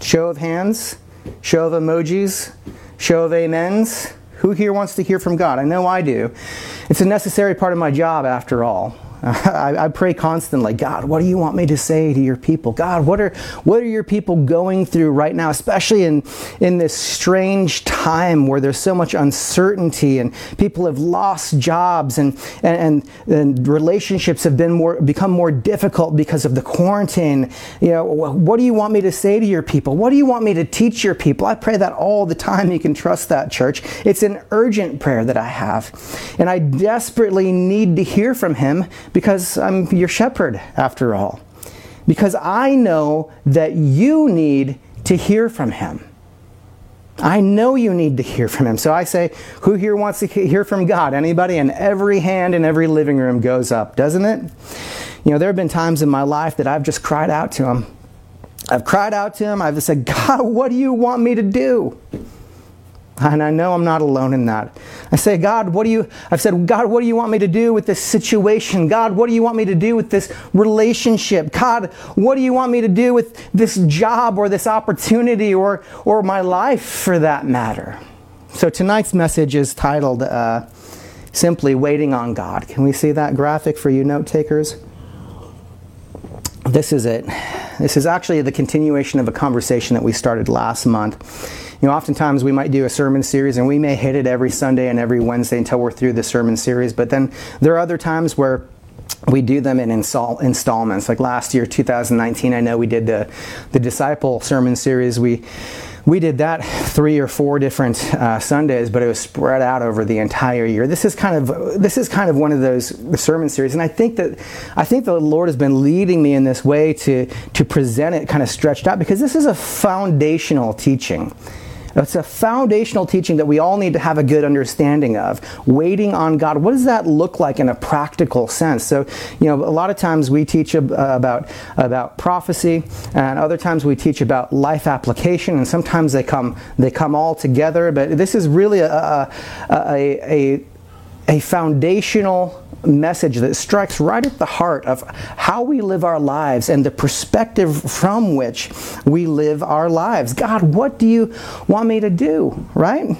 Show of hands, show of emojis, show of amens. Who here wants to hear from God? I know I do. It's a necessary part of my job after all. I, I, pray constantly, God, what do you want me to say to your people? God, what are what are your people going through right now, especially in in this strange time where there's so much uncertainty and people have lost jobs and and, and, and relationships have been more become more difficult because of the quarantine. You know, what do you want me to say to your people? What do you want me to teach your people? I pray that all the time. You can trust that, church. It's an urgent prayer that I have, and I desperately need to hear from Him because I'm your shepherd after all. Because I know that you need to hear from him. I know you need to hear from him. So I say, who here wants to hear from God? Anybody? And every hand in every living room goes up, doesn't it? You know, there have been times in my life that I've just cried out to him. I've cried out to him. I've said, God, what do you want me to do? And I know I'm not alone in that. I say, God, what do you, I've said, God, what do you want me to do with this situation? God, what do you want me to do with this relationship? God, what do you want me to do with this job or this opportunity or, or my life for that matter? So tonight's message is titled uh, simply Waiting on God. Can we see that graphic for you note takers? This is it. This is actually the continuation of a conversation that we started last month you know, oftentimes we might do a sermon series and we may hit it every Sunday and every Wednesday until we're through the sermon series, but then there are other times where we do them in install, installments. Like last year, 2019, I know we did the, the disciple sermon series. We we did that three or four different uh, Sundays, but it was spread out over the entire year. This is kind of this is kind of one of those sermon series, and I think that I think the Lord has been leading me in this way to to present it kind of stretched out because this is a foundational teaching. It's a foundational teaching that we all need to have a good understanding of. Waiting on God. What does that look like in a practical sense? So, you know, a lot of times we teach uh, about about prophecy, and other times we teach about life application, and sometimes they come they come all together. But this is really a, a, a, a foundational message that strikes right at the heart of how we live our lives and the perspective from which we live our lives. God, what do you want me to do? Right?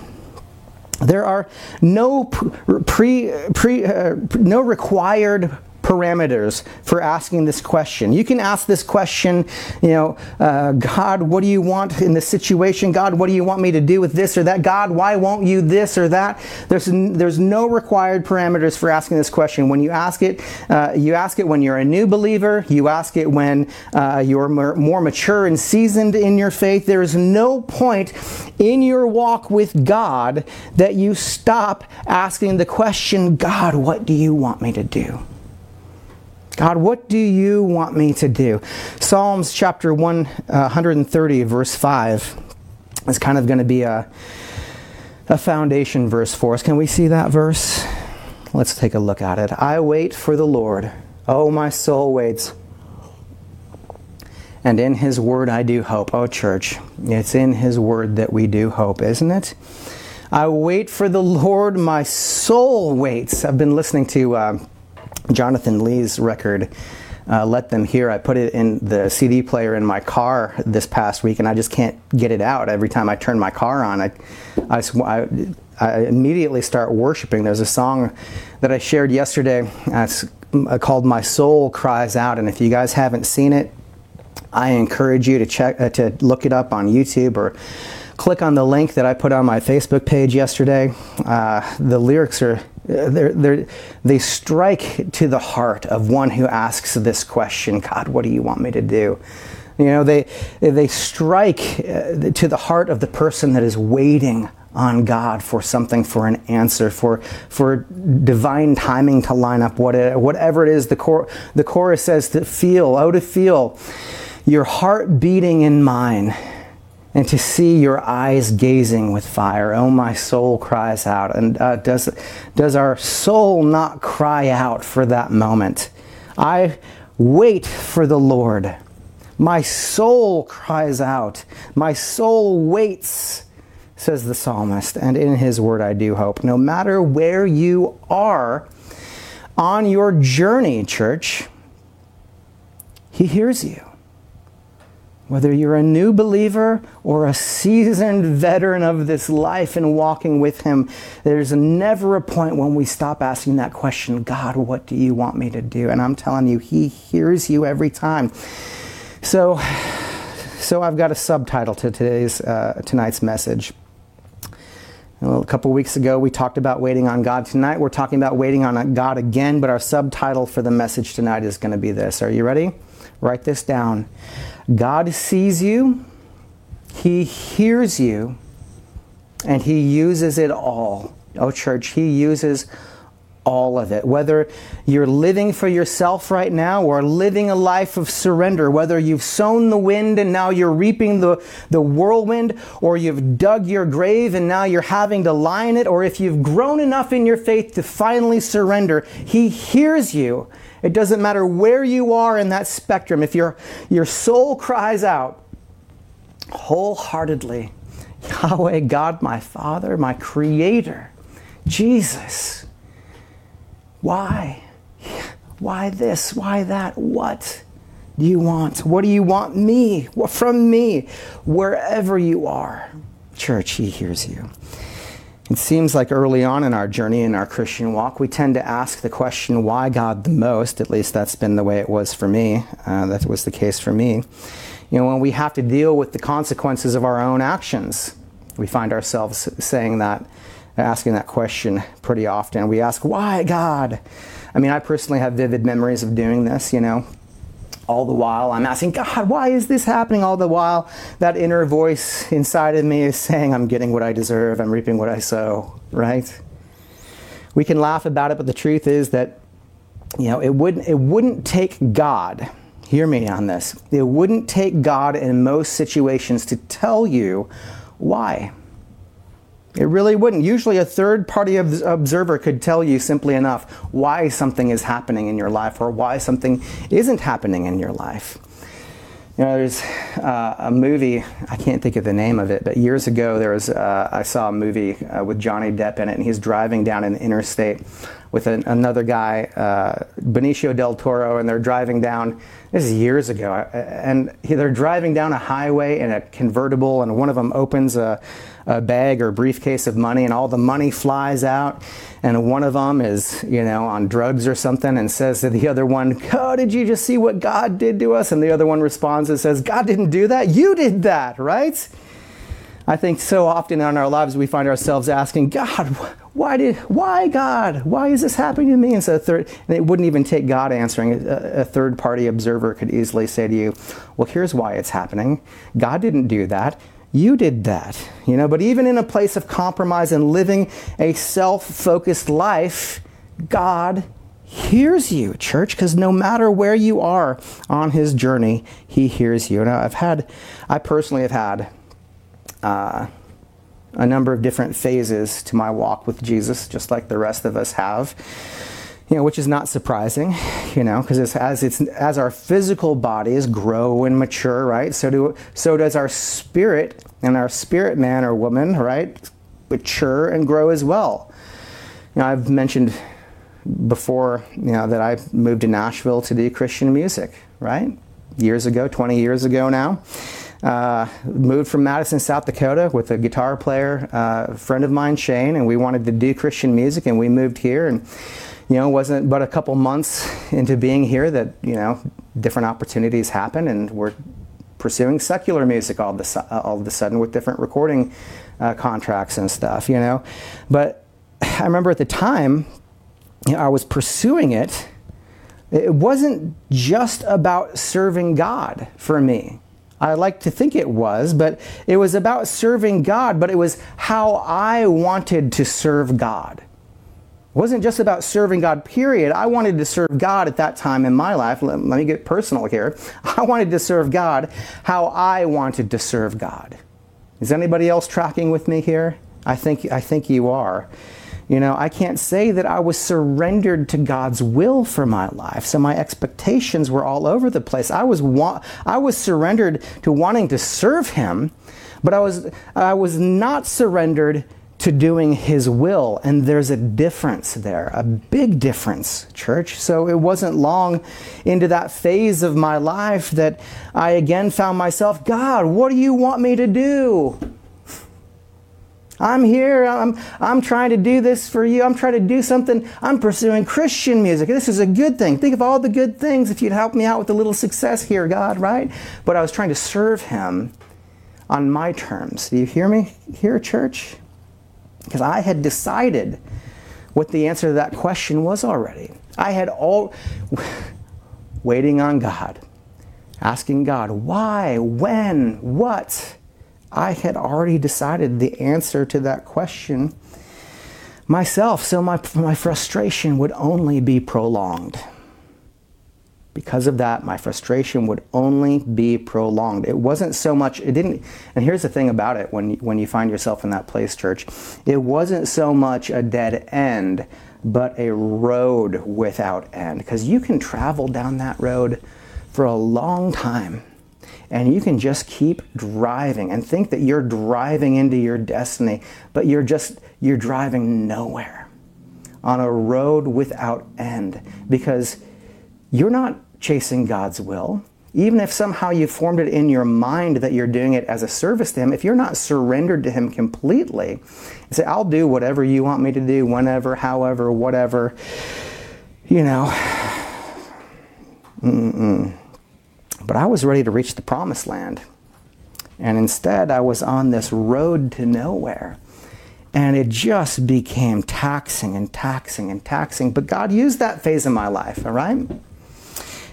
There are no pre, pre, uh, no required parameters for asking this question. You can ask this question, you know, uh, God, what do you want in this situation? God, what do you want me to do with this or that? God, why won't you this or that? There's there's no required parameters for asking this question. When you ask it, uh, you ask it when you're a new believer. You ask it when uh, you're more mature and seasoned in your faith. There is no point in your walk with God that you stop asking the question, God, what do you want me to do? God, what do you want me to do? Psalms chapter 130, uh, verse 5 is kind of going to be a, a foundation verse for us. Can we see that verse? Let's take a look at it. I wait for the Lord. Oh, my soul waits. And in His Word I do hope. Oh, church, it's in His Word that we do hope, isn't it? I wait for the Lord, my soul waits. I've been listening to. Uh, Jonathan Lee's record, uh, Let Them Hear. I put it in the CD player in my car this past week, and I just can't get it out. Every time I turn my car on, I, I, I, I immediately start worshiping. There's a song that I shared yesterday It's uh, called My Soul Cries Out, and if you guys haven't seen it, I encourage you to check uh, to look it up on YouTube or click on the link that I put on my Facebook page yesterday. Uh, the lyrics are they're, they're, they strike to the heart of one who asks this question God, what do you want me to do? You know, they, they strike uh, to the heart of the person that is waiting on God for something, for an answer, for, for divine timing to line up, what it, whatever it is. The, cor- the chorus says to feel, oh, to feel your heart beating in mine and to see your eyes gazing with fire. Oh, my soul cries out. And uh, does, does our soul not cry out for that moment? I wait for the Lord. My soul cries out. My soul waits, says the psalmist. And in his word, I do hope. No matter where you are on your journey, church, he hears you. Whether you're a new believer or a seasoned veteran of this life and walking with Him, there's never a point when we stop asking that question God, what do you want me to do? And I'm telling you, He hears you every time. So, so I've got a subtitle to today's uh, tonight's message. A couple weeks ago, we talked about waiting on God. Tonight, we're talking about waiting on God again, but our subtitle for the message tonight is going to be this. Are you ready? Write this down. God sees you, He hears you, and He uses it all. Oh, church, He uses all of it. Whether you're living for yourself right now or living a life of surrender, whether you've sown the wind and now you're reaping the, the whirlwind, or you've dug your grave and now you're having to lie in it, or if you've grown enough in your faith to finally surrender, He hears you it doesn't matter where you are in that spectrum. If your, your soul cries out wholeheartedly, Yahweh, God, my Father, my Creator, Jesus, why? Why this? Why that? What do you want? What do you want me? From me? Wherever you are, church, He hears you. It seems like early on in our journey in our Christian walk, we tend to ask the question, why God the most? At least that's been the way it was for me. Uh, that was the case for me. You know, when we have to deal with the consequences of our own actions, we find ourselves saying that, asking that question pretty often. We ask, why God? I mean, I personally have vivid memories of doing this, you know, all the while I'm asking, God, why is this happening? All the while, that inner voice inside of me is saying, I'm getting what I deserve, I'm reaping what I sow, right? We can laugh about it, but the truth is that, you know, it wouldn't, it wouldn't take God, hear me on this, it wouldn't take God in most situations to tell you why. It really wouldn't. Usually, a third party observer could tell you simply enough why something is happening in your life or why something isn't happening in your life. You know, there's uh, a movie, I can't think of the name of it, but years ago there was, uh, I saw a movie uh, with Johnny Depp in it, and he's driving down an interstate with an, another guy, uh, Benicio del Toro, and they're driving down. This is years ago, uh, and they're driving down a highway in a convertible, and one of them opens a, a bag or briefcase of money, and all the money flies out. And one of them is, you know, on drugs or something, and says to the other one, "Oh, did you just see what God did to us?" And the other one responds and says, "God didn't do that. You did that, right?" I think so often in our lives we find ourselves asking, God, why did, why God? Why is this happening to me? And so third, and it wouldn't even take God answering. A, a third party observer could easily say to you, well, here's why it's happening. God didn't do that. You did that. You know, but even in a place of compromise and living a self-focused life, God hears you, church, because no matter where you are on his journey, he hears you. Now, I've had, I personally have had uh, a number of different phases to my walk with Jesus, just like the rest of us have. You know, which is not surprising, you know, because as it's as our physical bodies grow and mature, right? So do so does our spirit and our spirit man or woman, right? Mature and grow as well. You know, I've mentioned before, you know, that I moved to Nashville to do Christian music, right? Years ago, 20 years ago now. Uh, moved from Madison, South Dakota with a guitar player, uh, friend of mine, Shane, and we wanted to do Christian music, and we moved here. And, you know, it wasn't but a couple months into being here that, you know, different opportunities happened, and we're pursuing secular music all of, a, all of a sudden with different recording uh, contracts and stuff, you know. But I remember at the time, you know, I was pursuing it. It wasn't just about serving God for me. I like to think it was, but it was about serving God, but it was how I wanted to serve God. Wasn't just about serving God, period. I wanted to serve God at that time in my life. Let, let me get personal here. I wanted to serve God how I wanted to serve God. Is anybody else tracking with me here? I think, I think you are. You know, I can't say that I was surrendered to God's will for my life. So my expectations were all over the place. I was wa- I was surrendered to wanting to serve him, but I was I was not surrendered to doing his will. And there's a difference there, a big difference, church. So it wasn't long into that phase of my life that I again found myself, God, what do you want me to do? I'm here. I'm, I'm trying to do this for you. I'm trying to do something. I'm pursuing Christian music. This is a good thing. Think of all the good things if you'd help me out with a little success here, God, right? But I was trying to serve Him on my terms. Do you hear me here, church? Because I had decided what the answer to that question was already. I had all waiting on God, asking God, why, when, what? I had already decided the answer to that question myself, so my, my frustration would only be prolonged. Because of that, my frustration would only be prolonged. It wasn't so much, it didn't, and here's the thing about it when, when you find yourself in that place, church, it wasn't so much a dead end, but a road without end. Because you can travel down that road for a long time and you can just keep driving and think that you're driving into your destiny, but you're just you're driving nowhere on a road without end because you're not chasing God's will. Even if somehow you formed it in your mind that you're doing it as a service to Him, if you're not surrendered to Him completely, and say, I'll do whatever you want me to do, whenever, however, whatever, you know, mm-mm. But I was ready to reach the promised land. And instead, I was on this road to nowhere. And it just became taxing and taxing and taxing. But God used that phase of my life, all right?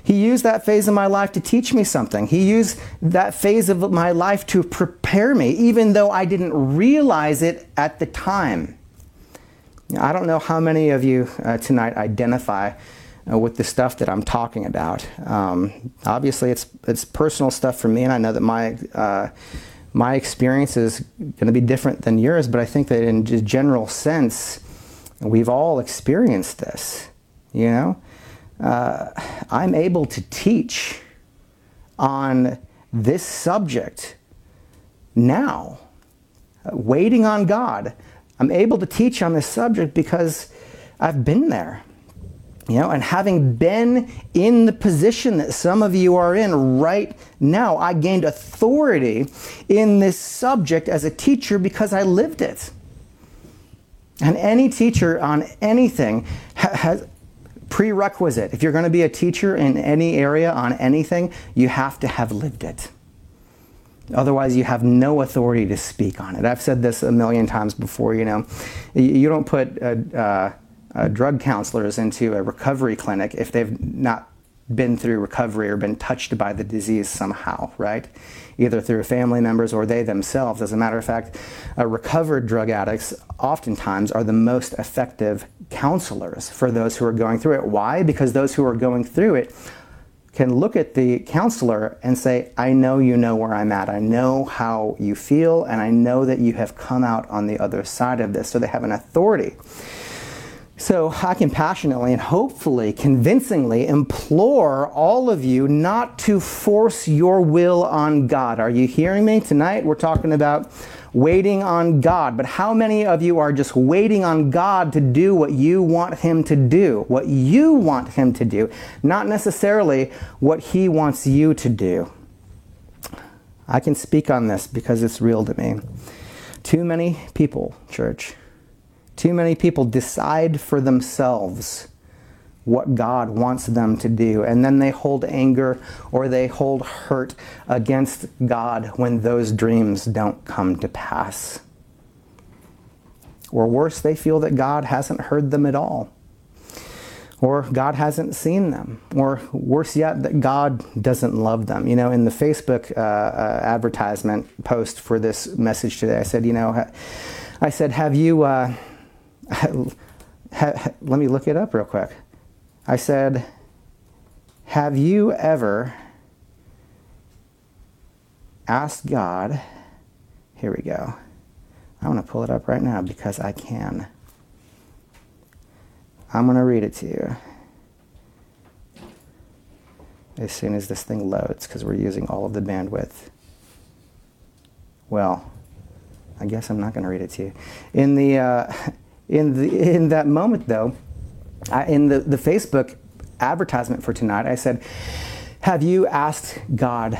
He used that phase of my life to teach me something. He used that phase of my life to prepare me, even though I didn't realize it at the time. I don't know how many of you uh, tonight identify uh, with the stuff that I'm talking about. Um, obviously, it's it's personal stuff for me, and I know that my uh, my experience is going to be different than yours. But I think that in general sense, we've all experienced this. You know, uh, I'm able to teach on this subject now, waiting on God. I'm able to teach on this subject because I've been there. You know, and having been in the position that some of you are in right now, I gained authority in this subject as a teacher because I lived it. And any teacher on anything has prerequisite. If you're going to be a teacher in any area on anything, you have to have lived it. Otherwise, you have no authority to speak on it. I've said this a million times before. You know, you don't put a, uh, uh, drug counselors into a recovery clinic if they've not been through recovery or been touched by the disease somehow, right? Either through family members or they themselves. As a matter of fact, uh, recovered drug addicts oftentimes are the most effective counselors for those who are going through it. Why? Because those who are going through it can look at the counselor and say, I know you know where I'm at. I know how you feel, and I know that you have come out on the other side of this. So they have an authority. So I can passionately and hopefully convincingly implore all of you not to force your will on God. Are you hearing me? Tonight we're talking about waiting on God. But how many of you are just waiting on God to do what you want Him to do? What you want Him to do, not necessarily what He wants you to do. I can speak on this because it's real to me. Too many people, church, too many people decide for themselves what God wants them to do, and then they hold anger or they hold hurt against God when those dreams don't come to pass. Or worse, they feel that God hasn't heard them at all. Or God hasn't seen them. Or worse yet, that God doesn't love them. You know, in the Facebook uh, uh, advertisement post for this message today, I said, you know, I said, have you. Uh, let me look it up real quick. I said, Have you ever asked God Here we go. I'm going to pull it up right now because I can. I'm going to read it to you as soon as this thing loads because we're using all of the bandwidth. Well, I guess I'm not going to read it to you. In the uh, in the in that moment though, I, in the the Facebook advertisement for tonight, I said, "Have you asked God?"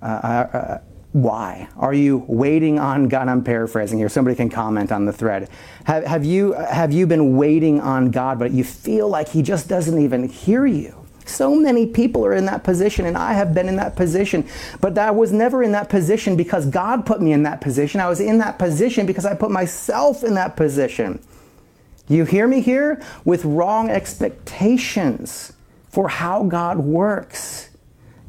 Uh, uh, uh why? Are you waiting on God? I'm paraphrasing here. Somebody can comment on the thread. Have, have, you, have you been waiting on God, but you feel like He just doesn't even hear you? So many people are in that position, and I have been in that position. But I was never in that position because God put me in that position. I was in that position because I put myself in that position. You hear me here? With wrong expectations for how God works.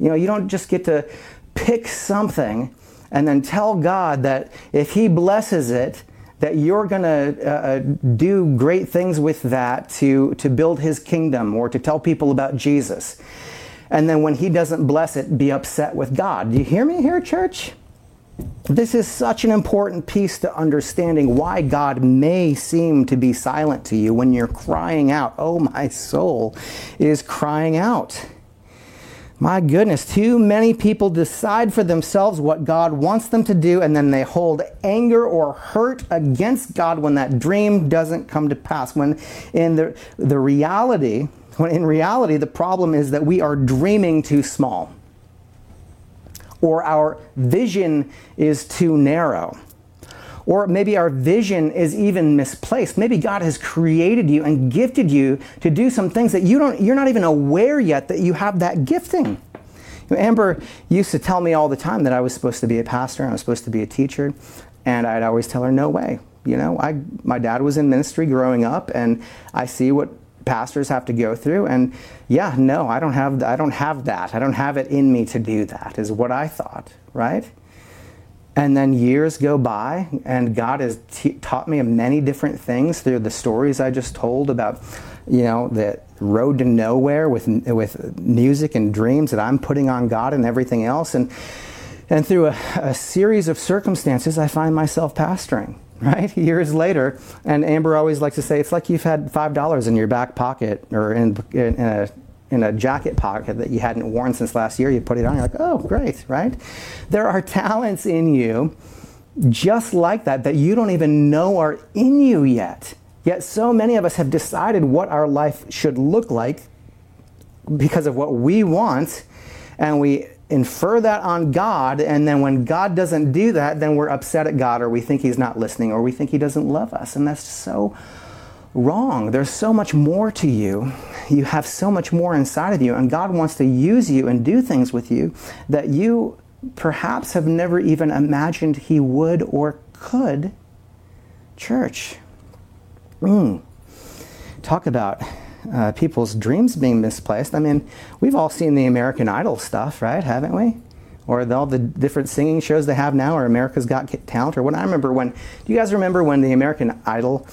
You know, you don't just get to pick something and then tell God that if He blesses it, that you're going to uh, uh, do great things with that to, to build his kingdom or to tell people about Jesus. And then when he doesn't bless it, be upset with God. Do you hear me here, church? This is such an important piece to understanding why God may seem to be silent to you when you're crying out. Oh, my soul is crying out. My goodness, too many people decide for themselves what God wants them to do, and then they hold anger or hurt against God when that dream doesn't come to pass. When in the, the reality, when in reality, the problem is that we are dreaming too small, or our vision is too narrow. Or maybe our vision is even misplaced. Maybe God has created you and gifted you to do some things that you don't, you're not even aware yet that you have that gifting. Amber used to tell me all the time that I was supposed to be a pastor, I was supposed to be a teacher, and I'd always tell her, no way. You know, I, my dad was in ministry growing up, and I see what pastors have to go through and yeah no i don't have i don't have that i don't have it in me to do that is what i thought right and then years go by, and God has t- taught me many different things through the stories I just told about, you know, the road to nowhere with with music and dreams that I'm putting on God and everything else, and and through a, a series of circumstances, I find myself pastoring. Right years later, and Amber always likes to say it's like you've had five dollars in your back pocket or in, in, in a in a jacket pocket that you hadn't worn since last year. You put it on, you're like, oh, great, right? There are talents in you just like that that you don't even know are in you yet. Yet so many of us have decided what our life should look like because of what we want, and we infer that on God, and then when God doesn't do that, then we're upset at God, or we think He's not listening, or we think He doesn't love us. And that's so wrong. There's so much more to you. You have so much more inside of you, and God wants to use you and do things with you that you perhaps have never even imagined He would or could. Church. Mm. Talk about uh, people's dreams being misplaced. I mean, we've all seen the American Idol stuff, right? Haven't we? Or all the different singing shows they have now, or America's Got Talent, or when I remember when. Do you guys remember when the American Idol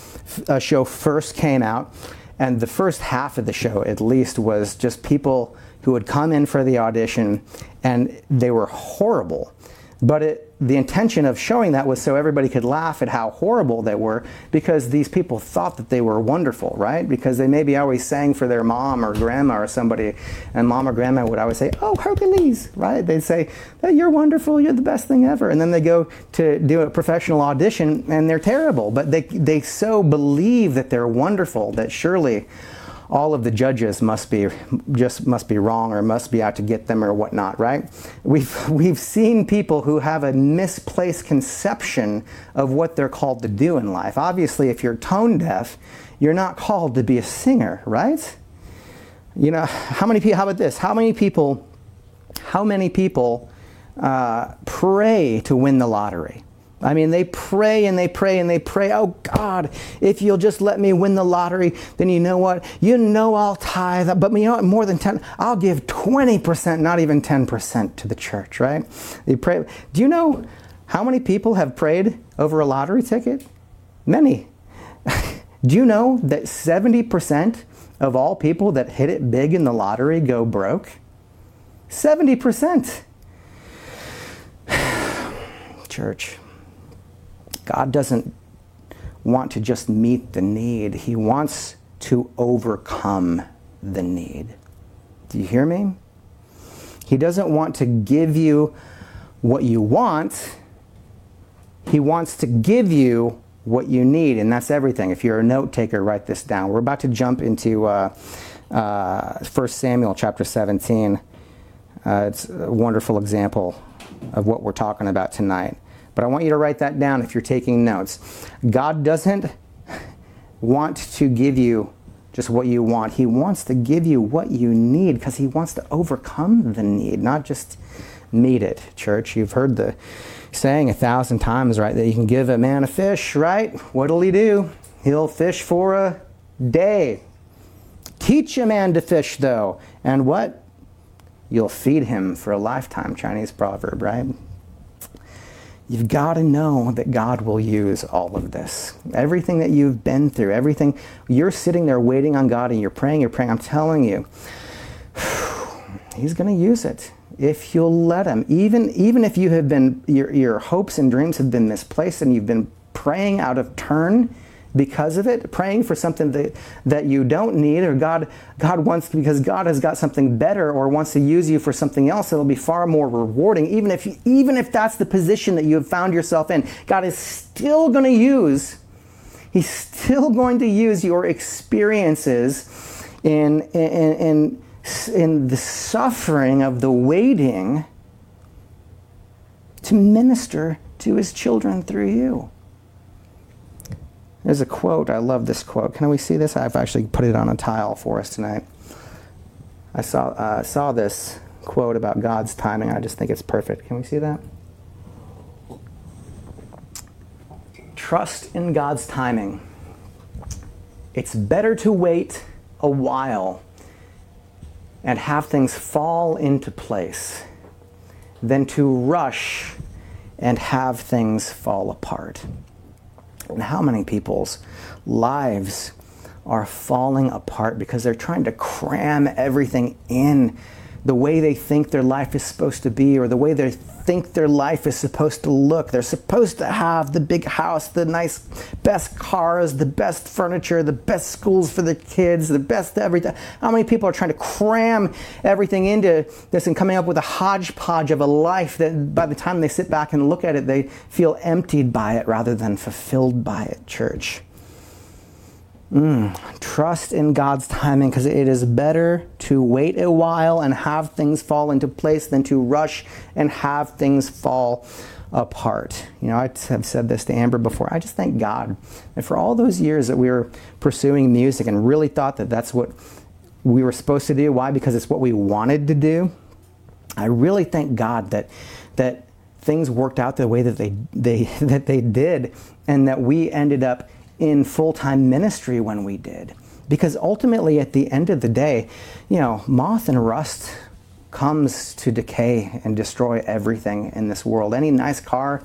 uh, show first came out? And the first half of the show, at least, was just people who would come in for the audition, and they were horrible. But it the intention of showing that was so everybody could laugh at how horrible they were because these people thought that they were wonderful, right? Because they maybe always sang for their mom or grandma or somebody, and mom or grandma would always say, Oh, Hercules, right? They'd say, You're wonderful, you're the best thing ever. And then they go to do a professional audition and they're terrible, but they, they so believe that they're wonderful that surely all of the judges must be just must be wrong or must be out to get them or whatnot, right? We've we've seen people who have a misplaced conception of what they're called to do in life. Obviously, if you're tone deaf, you're not called to be a singer, right? You know, how many people? How about this? How many people? How many people uh, pray to win the lottery? I mean, they pray and they pray and they pray, oh God, if you'll just let me win the lottery, then you know what? You know I'll tithe, but you know what? More than 10, I'll give 20%, not even 10% to the church, right? They pray. Do you know how many people have prayed over a lottery ticket? Many. Do you know that 70% of all people that hit it big in the lottery go broke? 70%. Church God doesn't want to just meet the need, He wants to overcome the need. Do you hear me? He doesn't want to give you what you want, He wants to give you what you need, and that's everything. If you're a note taker, write this down. We're about to jump into uh, uh, 1 Samuel chapter 17. Uh, it's a wonderful example of what we're talking about tonight. But I want you to write that down if you're taking notes. God doesn't want to give you just what you want. He wants to give you what you need because he wants to overcome the need, not just meet it. Church, you've heard the saying a thousand times, right? That you can give a man a fish, right? What'll he do? He'll fish for a day. Teach a man to fish, though, and what? You'll feed him for a lifetime. Chinese proverb, right? You've got to know that God will use all of this. Everything that you've been through, everything, you're sitting there waiting on God and you're praying, you're praying. I'm telling you, He's going to use it if you'll let Him. Even, even if you have been, your, your hopes and dreams have been misplaced and you've been praying out of turn, because of it, praying for something that, that you don't need, or God, God wants, because God has got something better or wants to use you for something else that'll be far more rewarding, even if, even if that's the position that you have found yourself in, God is still going to use, He's still going to use your experiences in, in, in, in the suffering of the waiting to minister to His children through you. There's a quote. I love this quote. Can we see this? I've actually put it on a tile for us tonight. I saw, uh, saw this quote about God's timing. I just think it's perfect. Can we see that? Trust in God's timing. It's better to wait a while and have things fall into place than to rush and have things fall apart. And how many people's lives are falling apart because they're trying to cram everything in the way they think their life is supposed to be or the way they think their life is supposed to look. They're supposed to have the big house, the nice, best cars, the best furniture, the best schools for the kids, the best everything. How many people are trying to cram everything into this and coming up with a hodgepodge of a life that by the time they sit back and look at it, they feel emptied by it rather than fulfilled by it, church? Mm, trust in God's timing because it is better to wait a while and have things fall into place than to rush and have things fall apart. You know, I have said this to Amber before. I just thank God. And for all those years that we were pursuing music and really thought that that's what we were supposed to do. Why? Because it's what we wanted to do. I really thank God that that things worked out the way that they, they that they did and that we ended up in full time ministry when we did. Because ultimately, at the end of the day, you know, moth and rust comes to decay and destroy everything in this world. Any nice car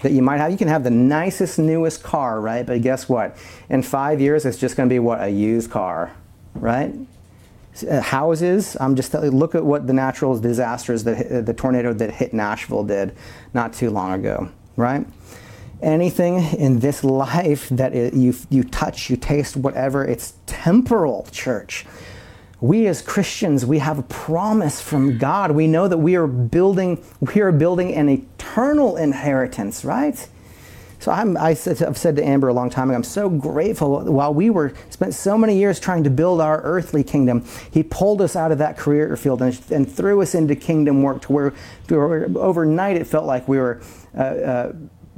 that you might have, you can have the nicest, newest car, right? But guess what? In five years, it's just going to be what? A used car, right? Uh, houses, I'm just telling look at what the natural disasters that the tornado that hit Nashville did not too long ago, right? Anything in this life that it, you, you touch, you taste, whatever, it's temporal, church. We as Christians, we have a promise from God. We know that we are building, we are building an eternal inheritance, right? So I'm, I have said to Amber a long time ago, I'm so grateful. While we were spent so many years trying to build our earthly kingdom, He pulled us out of that career field and, and threw us into kingdom work to where, to where overnight it felt like we were uh, uh,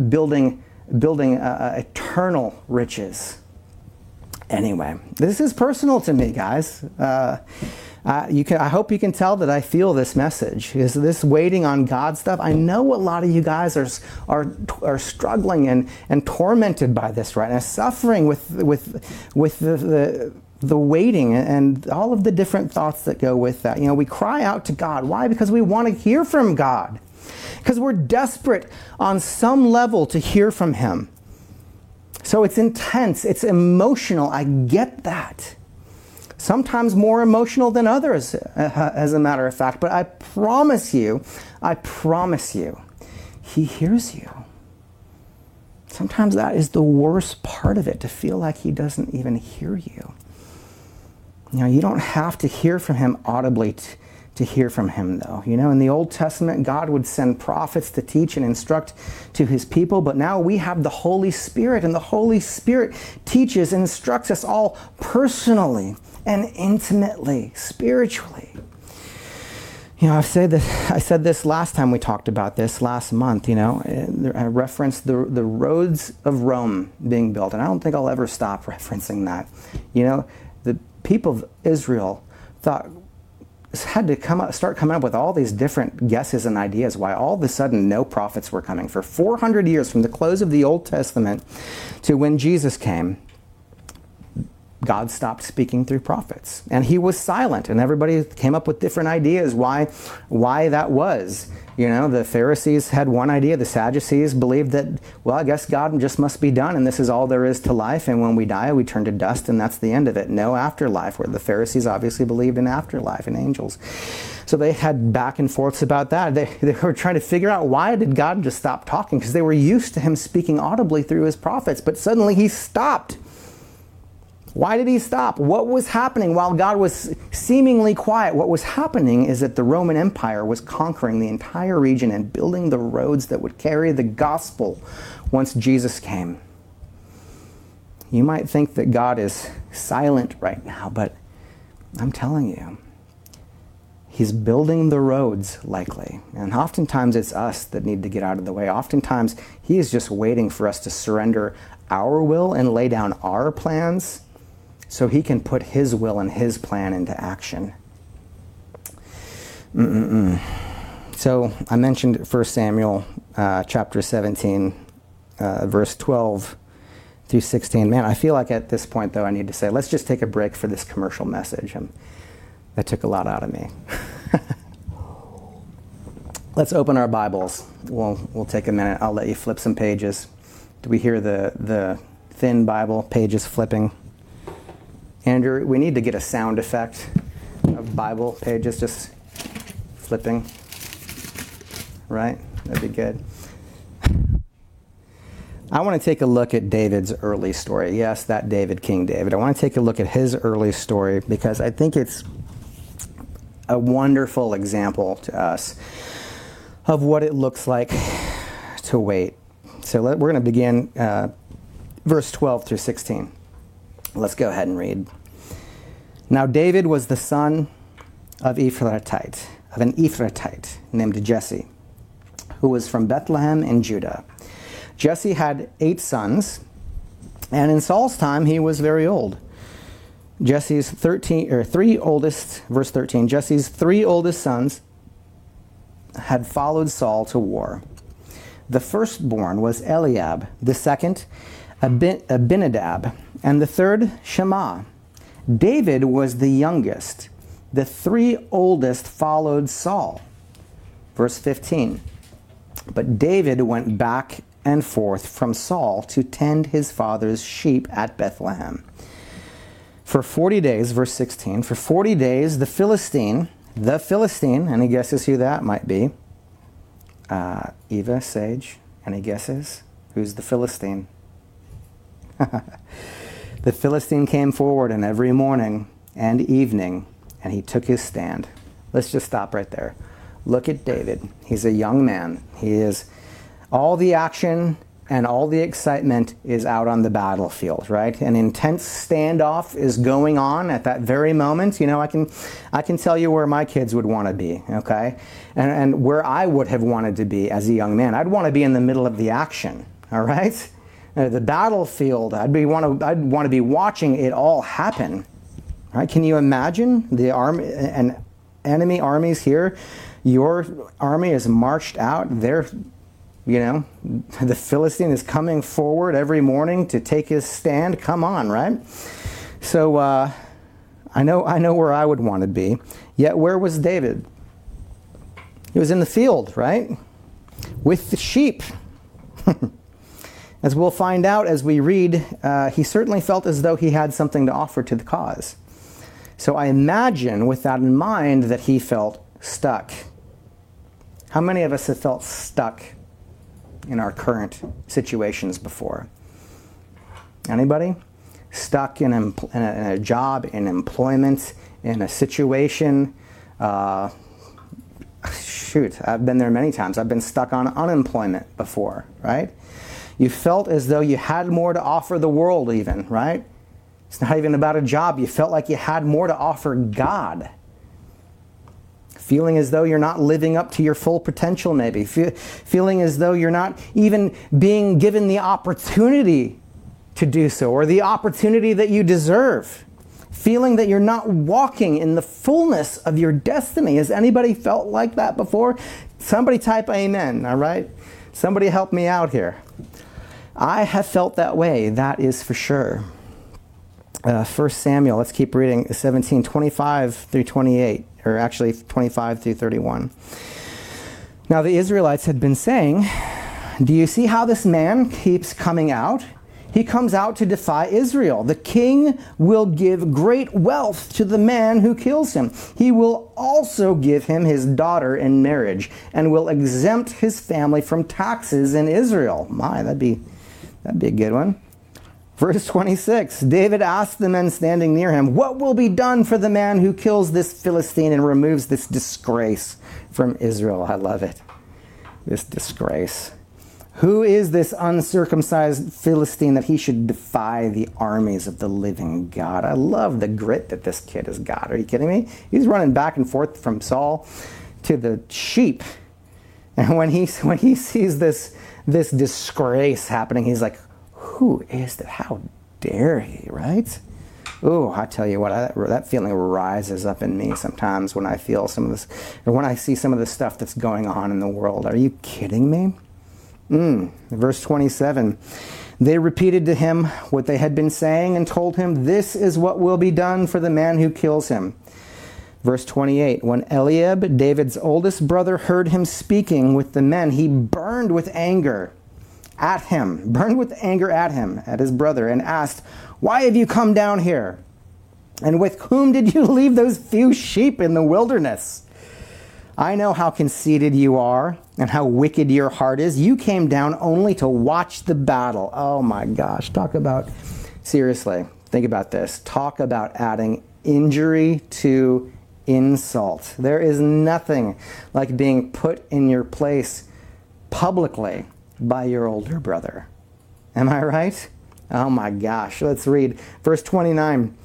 building, building uh, uh, eternal riches. Anyway, this is personal to me, guys. Uh, you can, I hope you can tell that I feel this message. Is this waiting on God stuff? I know a lot of you guys are, are, are struggling and, and tormented by this right now, suffering with, with, with the, the the waiting and all of the different thoughts that go with that. You know, we cry out to God. Why? Because we want to hear from God because we're desperate on some level to hear from Him. So it's intense, it's emotional. I get that. Sometimes more emotional than others, uh, as a matter of fact. But I promise you, I promise you, He hears you. Sometimes that is the worst part of it, to feel like he doesn't even hear you. You know, you don't have to hear from him audibly to hear from him, though. You know, in the Old Testament, God would send prophets to teach and instruct to his people, but now we have the Holy Spirit, and the Holy Spirit teaches and instructs us all personally and intimately, spiritually. You know, I've said this, I said this last time we talked about this last month, you know, I referenced the, the roads of Rome being built, and I don't think I'll ever stop referencing that. You know, the people of Israel thought had to come up, start coming up with all these different guesses and ideas why all of a sudden no prophets were coming. For 400 years, from the close of the Old Testament to when Jesus came, God stopped speaking through prophets. And he was silent, and everybody came up with different ideas why, why that was. You know, the Pharisees had one idea, the Sadducees believed that, well, I guess God just must be done, and this is all there is to life, and when we die, we turn to dust, and that's the end of it. No afterlife, where the Pharisees obviously believed in afterlife and angels. So they had back and forths about that. They, they were trying to figure out why did God just stop talking? Because they were used to him speaking audibly through his prophets, but suddenly he stopped. Why did he stop? What was happening while God was seemingly quiet? What was happening is that the Roman Empire was conquering the entire region and building the roads that would carry the gospel once Jesus came. You might think that God is silent right now, but I'm telling you, He's building the roads, likely. And oftentimes it's us that need to get out of the way. Oftentimes He is just waiting for us to surrender our will and lay down our plans so he can put his will and his plan into action. Mm-mm-mm. So I mentioned 1 Samuel uh, chapter 17, uh, verse 12 through 16. Man, I feel like at this point, though, I need to say, let's just take a break for this commercial message. Um, that took a lot out of me. let's open our Bibles. We'll, we'll take a minute. I'll let you flip some pages. Do we hear the, the thin Bible pages flipping? Andrew, we need to get a sound effect of Bible pages just flipping. Right? That'd be good. I want to take a look at David's early story. Yes, that David, King David. I want to take a look at his early story because I think it's a wonderful example to us of what it looks like to wait. So let, we're going to begin uh, verse 12 through 16. Let's go ahead and read. Now, David was the son of Ephratite, of an Ephratite named Jesse, who was from Bethlehem in Judah. Jesse had eight sons, and in Saul's time he was very old. Jesse's 13 or three oldest, verse 13, Jesse's three oldest sons had followed Saul to war. The firstborn was Eliab, the second Abinadab, and the third Shammah. David was the youngest. The three oldest followed Saul. Verse 15. But David went back and forth from Saul to tend his father's sheep at Bethlehem. For 40 days, verse 16, for 40 days, the Philistine, the Philistine, any guesses who that might be? Uh, Eva, Sage, any guesses? Who's the Philistine? the Philistine came forward, and every morning and evening, and he took his stand. Let's just stop right there. Look at David. He's a young man. He is all the action and all the excitement is out on the battlefield, right? An intense standoff is going on at that very moment. You know, I can, I can tell you where my kids would want to be, okay? And, and where I would have wanted to be as a young man. I'd want to be in the middle of the action, all right? Uh, the battlefield. I'd be want to I'd want to be watching it all happen. Right? Can you imagine the army and enemy armies here? Your army is marched out. They're you know, the Philistine is coming forward every morning to take his stand. Come on, right? So uh, I know I know where I would want to be. Yet where was David? He was in the field, right? With the sheep. As we'll find out as we read, uh, he certainly felt as though he had something to offer to the cause. So I imagine, with that in mind, that he felt stuck. How many of us have felt stuck in our current situations before? Anybody? Stuck in, in, a, in a, job, in employment, in a situation. Uh, shoot, I've been there many times. I've been stuck on unemployment before, right? You felt as though you had more to offer the world, even, right? It's not even about a job. You felt like you had more to offer God. Feeling as though you're not living up to your full potential, maybe. Fe- feeling as though you're not even being given the opportunity to do so or the opportunity that you deserve. Feeling that you're not walking in the fullness of your destiny. Has anybody felt like that before? Somebody type amen, all right? Somebody help me out here. I have felt that way, that is for sure. Uh, 1 Samuel, let's keep reading 17, 25 through 28, or actually 25 through 31. Now the Israelites had been saying, Do you see how this man keeps coming out? He comes out to defy Israel. The king will give great wealth to the man who kills him. He will also give him his daughter in marriage and will exempt his family from taxes in Israel. My, that'd be That'd be a good one. Verse 26 David asked the men standing near him, What will be done for the man who kills this Philistine and removes this disgrace from Israel? I love it. This disgrace. Who is this uncircumcised Philistine that he should defy the armies of the living God? I love the grit that this kid has got. Are you kidding me? He's running back and forth from Saul to the sheep. And when he, when he sees this, this disgrace happening. He's like, who is that? How dare he, right? Oh, I tell you what, I, that feeling rises up in me sometimes when I feel some of this, or when I see some of the stuff that's going on in the world. Are you kidding me? Mm. Verse 27 They repeated to him what they had been saying and told him, This is what will be done for the man who kills him. Verse 28 When Eliab, David's oldest brother, heard him speaking with the men, he burned with anger at him, burned with anger at him, at his brother, and asked, Why have you come down here? And with whom did you leave those few sheep in the wilderness? I know how conceited you are and how wicked your heart is. You came down only to watch the battle. Oh my gosh, talk about, seriously, think about this. Talk about adding injury to insult. There is nothing like being put in your place publicly by your older brother. Am I right? Oh my gosh. Let's read verse 29.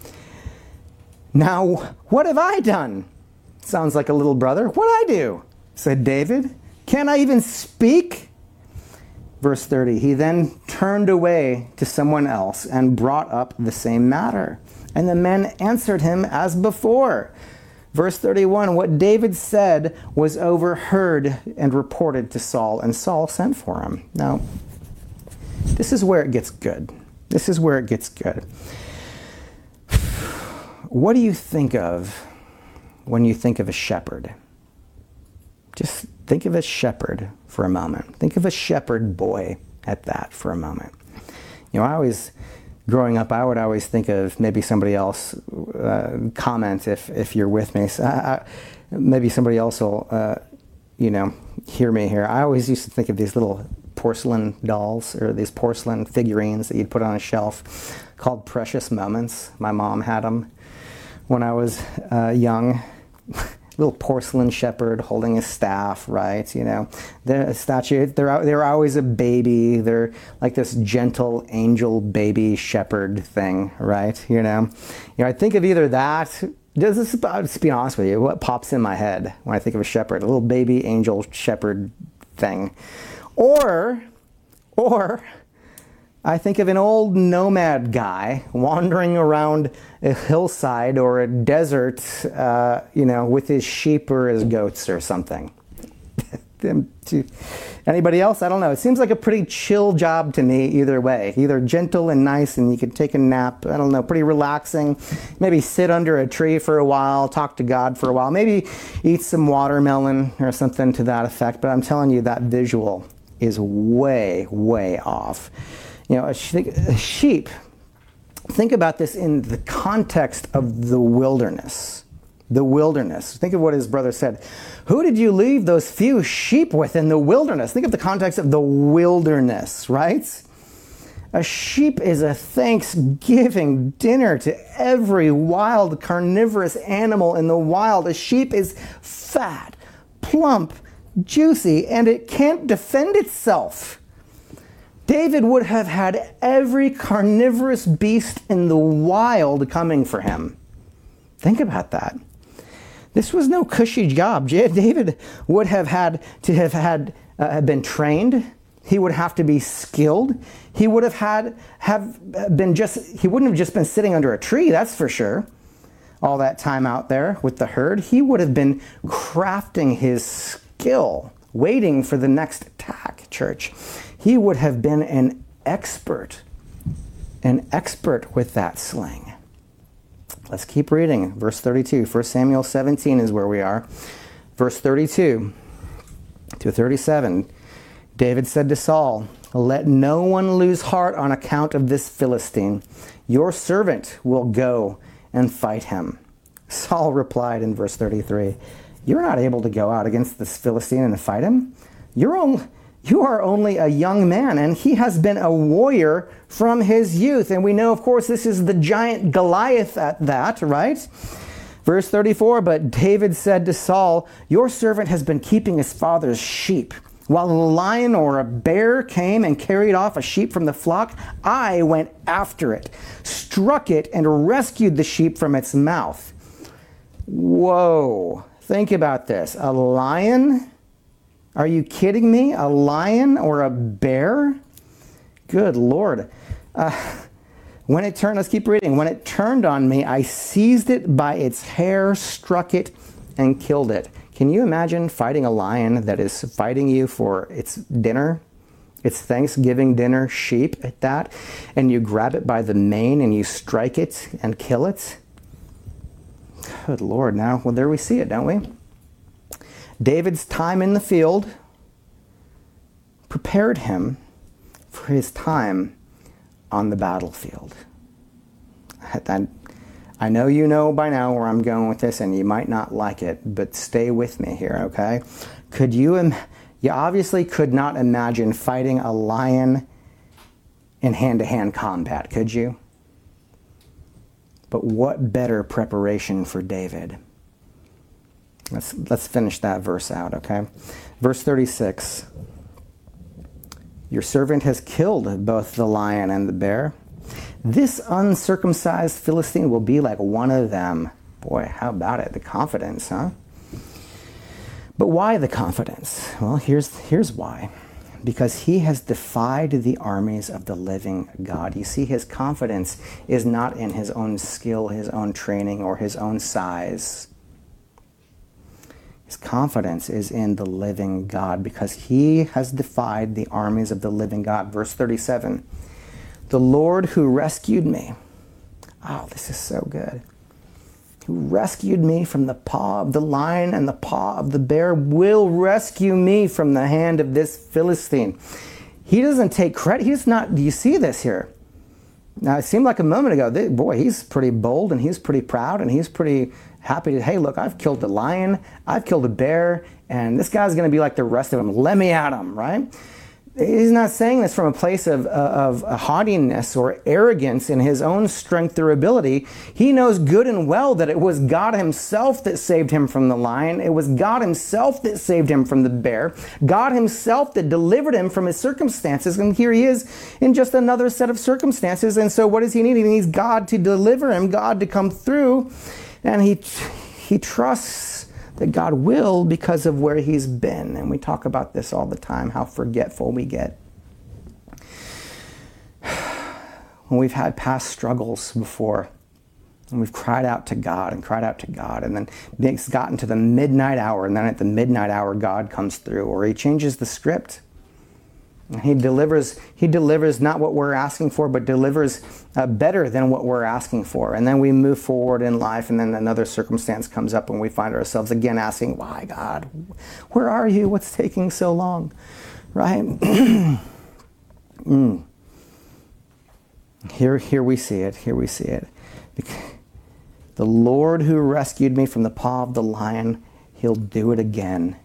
Now, what have I done? Sounds like a little brother. What I do? said David. Can I even speak? Verse 30. He then turned away to someone else and brought up the same matter. And the men answered him as before. Verse 31 What David said was overheard and reported to Saul, and Saul sent for him. Now, this is where it gets good. This is where it gets good. What do you think of when you think of a shepherd? Just think of a shepherd for a moment. Think of a shepherd boy at that for a moment. You know, I always growing up, I would always think of maybe somebody else uh, comment if, if you're with me. So I, I, maybe somebody else will, uh, you know, hear me here. I always used to think of these little porcelain dolls or these porcelain figurines that you'd put on a shelf called Precious Moments. My mom had them when I was uh, young. Little porcelain shepherd holding a staff, right? You know, the statue. They're they're always a baby. They're like this gentle angel baby shepherd thing, right? You know, you know. I think of either that. Just, just be honest with you, what pops in my head when I think of a shepherd, a little baby angel shepherd thing, or, or I think of an old nomad guy wandering around a hillside or a desert, uh, you know, with his sheep or his goats or something. Anybody else? I don't know. It seems like a pretty chill job to me either way. Either gentle and nice and you can take a nap. I don't know, pretty relaxing. Maybe sit under a tree for a while, talk to God for a while. Maybe eat some watermelon or something to that effect. But I'm telling you, that visual is way, way off. You know, a, sheep, think about this in the context of the wilderness. the wilderness. Think of what his brother said. Who did you leave those few sheep with in the wilderness? Think of the context of the wilderness, right? A sheep is a Thanksgiving dinner to every wild carnivorous animal in the wild. A sheep is fat, plump, juicy, and it can't defend itself. David would have had every carnivorous beast in the wild coming for him. Think about that. This was no cushy job. David would have had to have had uh, been trained. He would have to be skilled. He would have had have been just he wouldn't have just been sitting under a tree, that's for sure. All that time out there with the herd, he would have been crafting his skill, waiting for the next attack, church. He would have been an expert, an expert with that sling. Let's keep reading. Verse 32. 1 Samuel 17 is where we are. Verse 32 to 37. David said to Saul, Let no one lose heart on account of this Philistine. Your servant will go and fight him. Saul replied in verse 33, You're not able to go out against this Philistine and fight him. You're only, you are only a young man, and he has been a warrior from his youth. And we know, of course, this is the giant Goliath at that, right? Verse 34 But David said to Saul, Your servant has been keeping his father's sheep. While a lion or a bear came and carried off a sheep from the flock, I went after it, struck it, and rescued the sheep from its mouth. Whoa. Think about this. A lion are you kidding me? A lion or a bear? Good Lord. Uh, when it turned, let's keep reading. When it turned on me, I seized it by its hair, struck it, and killed it. Can you imagine fighting a lion that is fighting you for its dinner? Its Thanksgiving dinner sheep at that, and you grab it by the mane and you strike it and kill it? Good Lord, now, well, there we see it, don't we? David's time in the field prepared him for his time on the battlefield. I know you know by now where I'm going with this, and you might not like it, but stay with me here, okay? Could you, Im- you obviously could not imagine fighting a lion in hand to hand combat, could you? But what better preparation for David? Let's, let's finish that verse out, okay? Verse 36 Your servant has killed both the lion and the bear. This uncircumcised Philistine will be like one of them. Boy, how about it? The confidence, huh? But why the confidence? Well, here's, here's why. Because he has defied the armies of the living God. You see, his confidence is not in his own skill, his own training, or his own size his confidence is in the living God because he has defied the armies of the living God. Verse 37 The Lord who rescued me. Oh, this is so good. Who rescued me from the paw of the lion and the paw of the bear will rescue me from the hand of this Philistine. He doesn't take credit. He's not, do you see this here? Now, it seemed like a moment ago, boy, he's pretty bold and he's pretty proud and he's pretty happy to, hey, look, I've killed a lion, I've killed a bear, and this guy's going to be like the rest of them. Let me at him, right? He's not saying this from a place of, uh, of haughtiness or arrogance in his own strength or ability. He knows good and well that it was God Himself that saved him from the lion. It was God Himself that saved him from the bear. God Himself that delivered him from his circumstances. And here he is in just another set of circumstances. And so, what does he need? He needs God to deliver him, God to come through. And he, he trusts that God will because of where he's been. And we talk about this all the time how forgetful we get. When we've had past struggles before, and we've cried out to God and cried out to God, and then it's gotten to the midnight hour, and then at the midnight hour, God comes through, or He changes the script. He delivers, he delivers not what we're asking for, but delivers uh, better than what we're asking for. And then we move forward in life, and then another circumstance comes up, and we find ourselves again asking, Why, God? Where are you? What's taking so long? Right? mm. Here, here we see it. Here we see it. The Lord who rescued me from the paw of the lion, he'll do it again.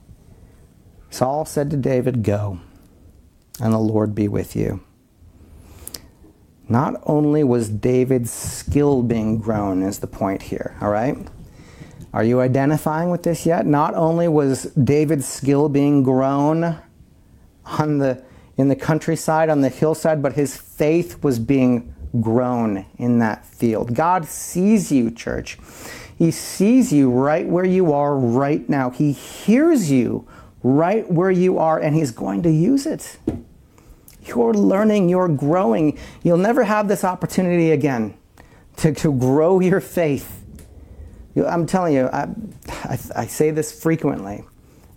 Saul said to David, Go, and the Lord be with you. Not only was David's skill being grown, is the point here, all right? Are you identifying with this yet? Not only was David's skill being grown on the, in the countryside, on the hillside, but his faith was being grown in that field. God sees you, church. He sees you right where you are right now. He hears you right where you are, and He's going to use it. You're learning, you're growing. You'll never have this opportunity again to, to grow your faith. I'm telling you, I, I, I say this frequently.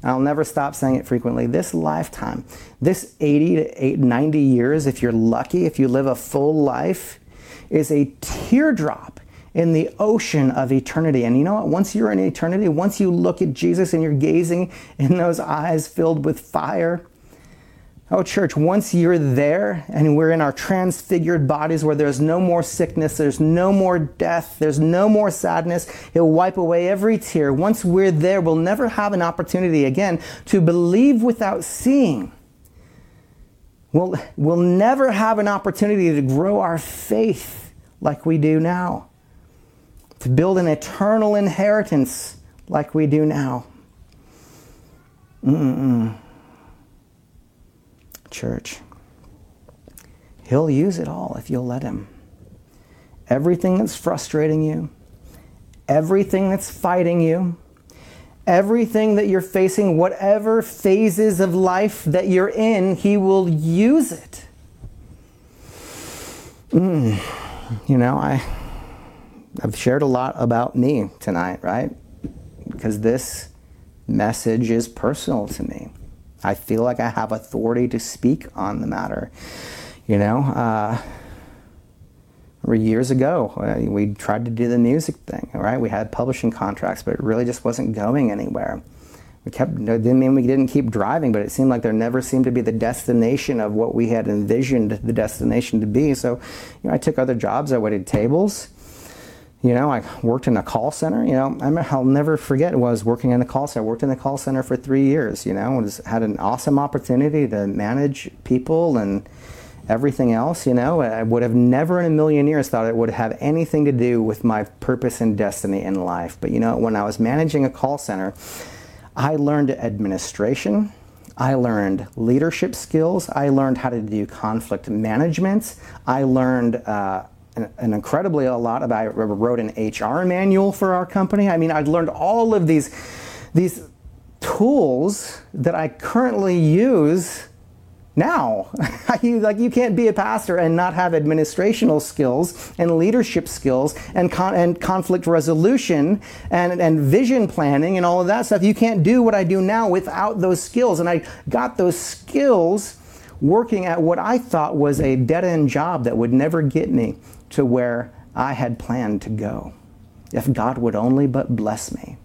I'll never stop saying it frequently. This lifetime, this 80 to 90 years, if you're lucky, if you live a full life, is a teardrop in the ocean of eternity. And you know what? Once you're in eternity, once you look at Jesus and you're gazing in those eyes filled with fire, Oh, church, once you're there and we're in our transfigured bodies where there's no more sickness, there's no more death, there's no more sadness, He'll wipe away every tear. Once we're there, we'll never have an opportunity again to believe without seeing. We'll, we'll never have an opportunity to grow our faith like we do now, to build an eternal inheritance like we do now. Mm-mm church. He'll use it all if you'll let Him. Everything that's frustrating you, everything that's fighting you, everything that you're facing, whatever phases of life that you're in, He will use it. Mm. You know, I, I've shared a lot about me tonight, right? Because this message is personal to me. I feel like I have authority to speak on the matter. You know, uh, years ago, uh, we tried to do the music thing, right? We had publishing contracts, but it really just wasn't going anywhere. We kept, didn't mean we didn't keep driving, but it seemed like there never seemed to be the destination of what we had envisioned the destination to be. So, you know, I took other jobs. I waited tables. You know, I worked in a call center. You know, I'll never forget was working in a call center. I worked in a call center for three years. You know, was, had an awesome opportunity to manage people and everything else. You know, I would have never in a million years thought it would have anything to do with my purpose and destiny in life. But you know, when I was managing a call center, I learned administration. I learned leadership skills. I learned how to do conflict management. I learned uh, an, incredibly a lot about. I wrote an HR manual for our company. I mean, I'd learned all of these these tools that I currently use now. like you can't be a pastor and not have administrational skills and leadership skills and con- and conflict resolution and and vision planning and all of that stuff. You can't do what I do now without those skills. And I got those skills working at what I thought was a dead end job that would never get me to where I had planned to go. If God would only but bless me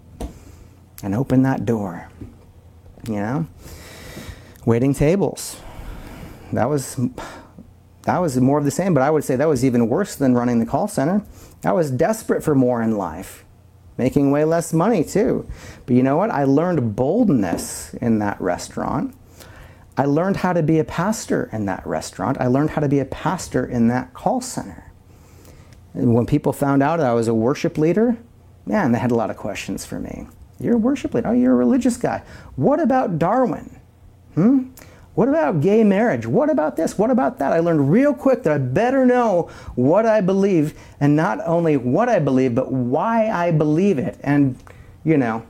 and open that door. You know? Waiting tables. That was that was more of the same, but I would say that was even worse than running the call center. I was desperate for more in life, making way less money too. But you know what? I learned boldness in that restaurant. I learned how to be a pastor in that restaurant. I learned how to be a pastor in that call center. And when people found out I was a worship leader, man, they had a lot of questions for me. You're a worship leader. Oh, you're a religious guy. What about Darwin? Hmm? What about gay marriage? What about this? What about that? I learned real quick that I better know what I believe, and not only what I believe, but why I believe it. And, you know,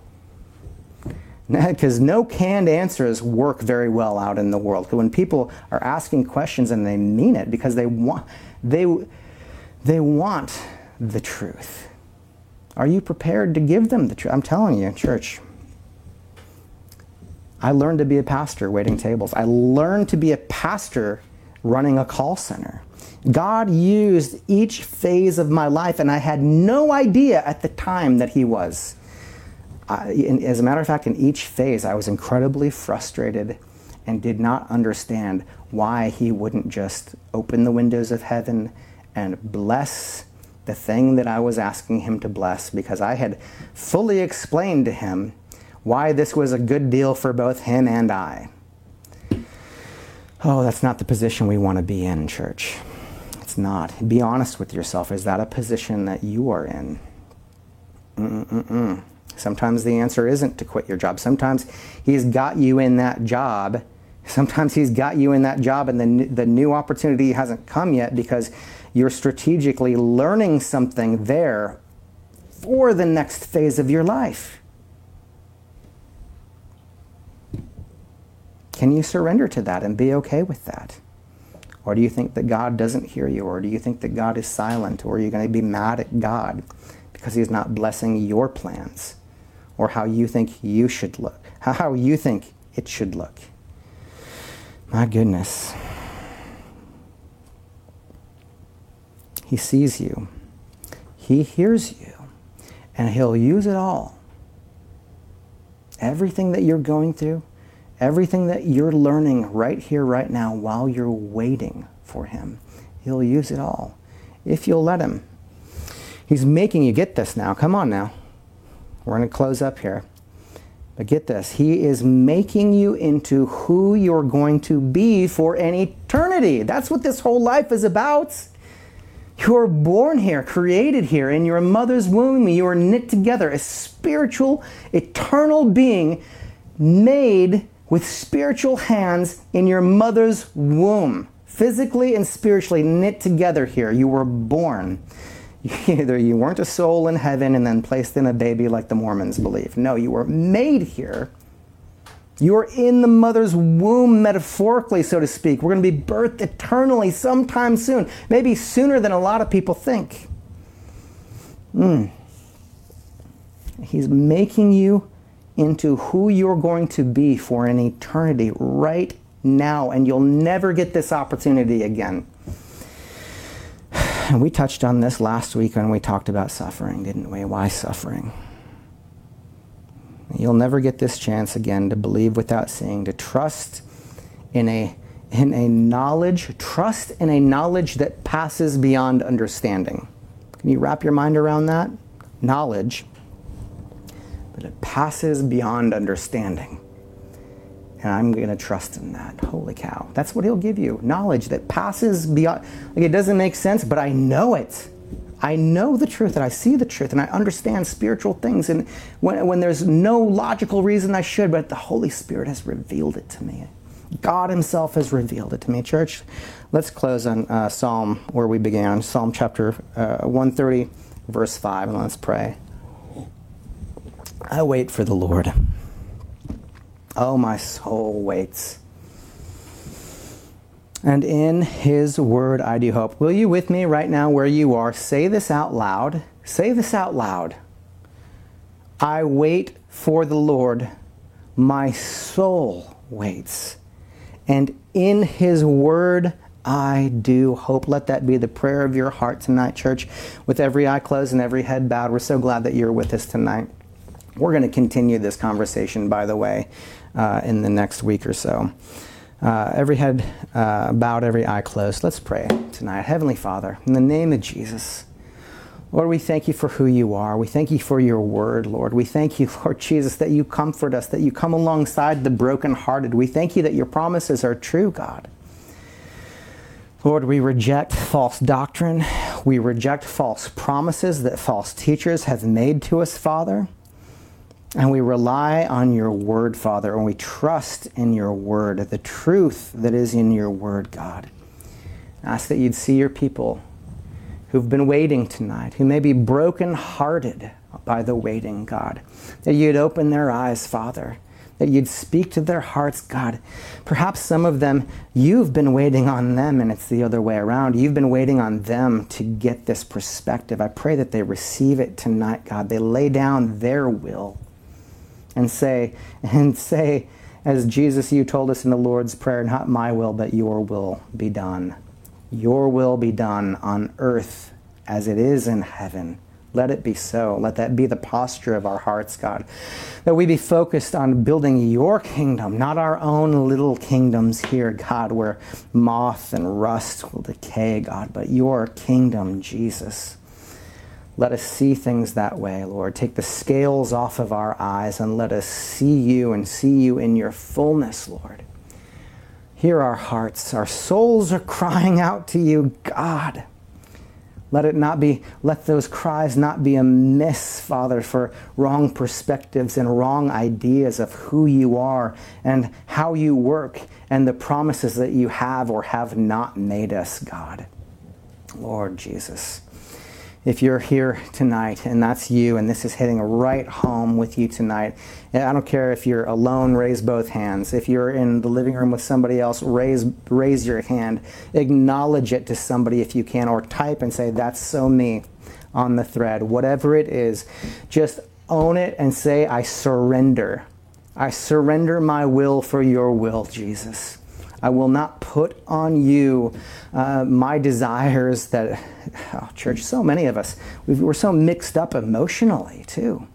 because no canned answers work very well out in the world. When people are asking questions and they mean it because they want, they, they want the truth. Are you prepared to give them the truth? I'm telling you, church. I learned to be a pastor waiting tables. I learned to be a pastor running a call center. God used each phase of my life, and I had no idea at the time that He was. I, as a matter of fact, in each phase, I was incredibly frustrated and did not understand why He wouldn't just open the windows of heaven and bless the thing that I was asking him to bless because I had fully explained to him why this was a good deal for both him and I. Oh, that's not the position we want to be in, church. It's not. Be honest with yourself. Is that a position that you are in? Mm-mm-mm. Sometimes the answer isn't to quit your job. Sometimes He's got you in that job. Sometimes He's got you in that job and the, the new opportunity hasn't come yet because you're strategically learning something there for the next phase of your life. Can you surrender to that and be okay with that? Or do you think that God doesn't hear you? Or do you think that God is silent? Or are you going to be mad at God because He's not blessing your plans or how you think you should look, how you think it should look? My goodness. He sees you, He hears you, and He'll use it all. Everything that you're going through, everything that you're learning right here, right now, while you're waiting for Him, He'll use it all if you'll let Him. He's making you get this now. Come on now. We're going to close up here. But get this He is making you into who you're going to be for an eternity. That's what this whole life is about. You are born here, created here in your mother's womb. You are knit together, a spiritual, eternal being made with spiritual hands in your mother's womb. Physically and spiritually knit together here. You were born. Either you weren't a soul in heaven and then placed in a baby like the Mormons believe. No, you were made here you're in the mother's womb, metaphorically, so to speak. We're going to be birthed eternally sometime soon, maybe sooner than a lot of people think. Mm. He's making you into who you're going to be for an eternity right now, and you'll never get this opportunity again. And we touched on this last week when we talked about suffering, didn't we? Why suffering? You'll never get this chance again to believe without seeing, to trust in a, in a knowledge, trust in a knowledge that passes beyond understanding. Can you wrap your mind around that? Knowledge, but it passes beyond understanding. And I'm going to trust in that. Holy cow. That's what he'll give you knowledge that passes beyond. Like it doesn't make sense, but I know it. I know the truth and I see the truth and I understand spiritual things. And when, when there's no logical reason I should, but the Holy Spirit has revealed it to me. God Himself has revealed it to me. Church, let's close on uh, Psalm where we began, Psalm chapter uh, 130, verse 5, and let's pray. I wait for the Lord. Oh, my soul waits and in his word I do hope. Will you with me right now where you are say this out loud? Say this out loud. I wait for the Lord. My soul waits. And in his word I do hope. Let that be the prayer of your heart tonight, church. With every eye closed and every head bowed, we're so glad that you're with us tonight. We're going to continue this conversation, by the way, uh, in the next week or so. Uh, every head uh, bowed, every eye closed. Let's pray tonight. Heavenly Father, in the name of Jesus, Lord, we thank you for who you are. We thank you for your word, Lord. We thank you, Lord Jesus, that you comfort us, that you come alongside the brokenhearted. We thank you that your promises are true, God. Lord, we reject false doctrine. We reject false promises that false teachers have made to us, Father. And we rely on your word, Father, and we trust in your word, the truth that is in your word, God. I ask that you'd see your people who've been waiting tonight, who may be broken-hearted by the waiting, God. That you'd open their eyes, Father. That you'd speak to their hearts, God. Perhaps some of them, you've been waiting on them and it's the other way around. You've been waiting on them to get this perspective. I pray that they receive it tonight, God. They lay down their will and say, and say, as Jesus, you told us in the Lord's Prayer, not my will, but your will be done. Your will be done on earth as it is in heaven. Let it be so. Let that be the posture of our hearts, God. That we be focused on building your kingdom, not our own little kingdoms here, God, where moth and rust will decay, God, but your kingdom, Jesus. Let us see things that way, Lord. Take the scales off of our eyes and let us see you and see you in your fullness, Lord. Hear our hearts. Our souls are crying out to you, God. Let it not be, let those cries not be amiss, Father, for wrong perspectives and wrong ideas of who you are and how you work and the promises that you have or have not made us, God. Lord Jesus if you're here tonight and that's you and this is hitting right home with you tonight eh, i don't care if you're alone raise both hands. If you're in the living room with somebody else raise raise your hand. Acknowledge it to somebody if you can or type and say that's so me on the thread. Whatever it is just own it and say i surrender. I surrender my will for your will jesus I will not put on you uh, my desires that, oh, church, so many of us, we are so mixed up emotionally too.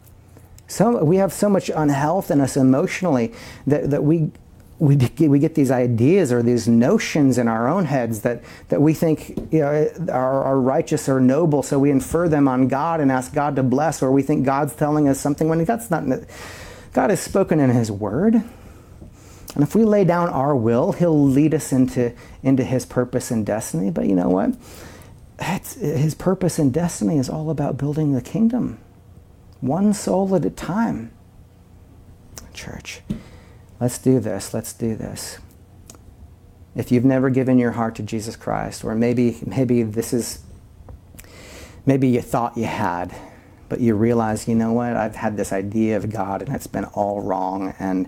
So, we have so much unhealth in us emotionally that, that we, we, we get these ideas or these notions in our own heads that, that we think you know, are, are righteous or noble, so we infer them on God and ask God to bless, or we think God's telling us something when God's not. God has spoken in His Word. And if we lay down our will, He'll lead us into, into His purpose and destiny. But you know what? It's, his purpose and destiny is all about building the kingdom, one soul at a time. Church, let's do this. Let's do this. If you've never given your heart to Jesus Christ, or maybe maybe this is maybe you thought you had, but you realize, you know what? I've had this idea of God and it's been all wrong and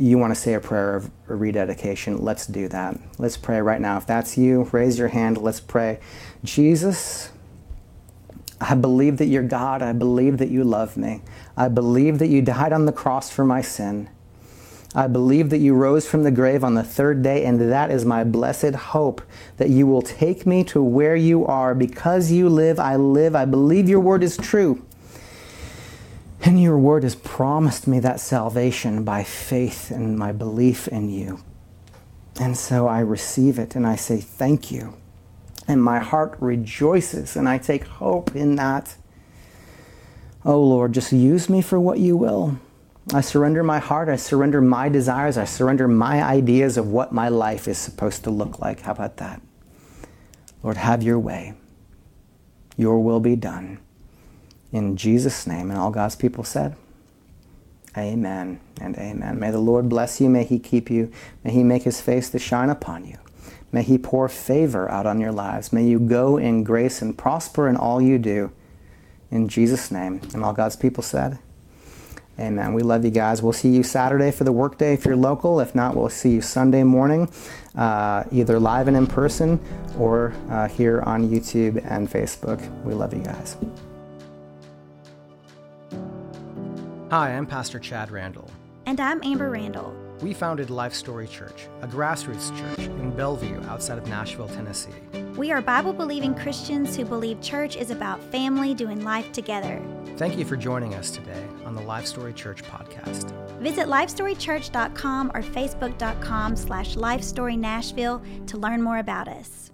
you want to say a prayer of rededication, let's do that. Let's pray right now. If that's you, raise your hand. Let's pray. Jesus, I believe that you're God. I believe that you love me. I believe that you died on the cross for my sin. I believe that you rose from the grave on the third day, and that is my blessed hope that you will take me to where you are. Because you live, I live. I believe your word is true. And your word has promised me that salvation by faith and my belief in you. And so I receive it and I say thank you. And my heart rejoices and I take hope in that. Oh Lord, just use me for what you will. I surrender my heart. I surrender my desires. I surrender my ideas of what my life is supposed to look like. How about that? Lord, have your way. Your will be done. In Jesus' name, and all God's people said, Amen and amen. May the Lord bless you. May he keep you. May he make his face to shine upon you. May he pour favor out on your lives. May you go in grace and prosper in all you do. In Jesus' name. And all God's people said, Amen. We love you guys. We'll see you Saturday for the workday if you're local. If not, we'll see you Sunday morning, uh, either live and in person or uh, here on YouTube and Facebook. We love you guys. Hi, I'm Pastor Chad Randall. And I'm Amber Randall. We founded Life Story Church, a grassroots church in Bellevue outside of Nashville, Tennessee. We are Bible believing Christians who believe church is about family doing life together. Thank you for joining us today on the Life Story Church podcast. Visit lifestorychurch.com or facebook.com slash lifestorynashville to learn more about us.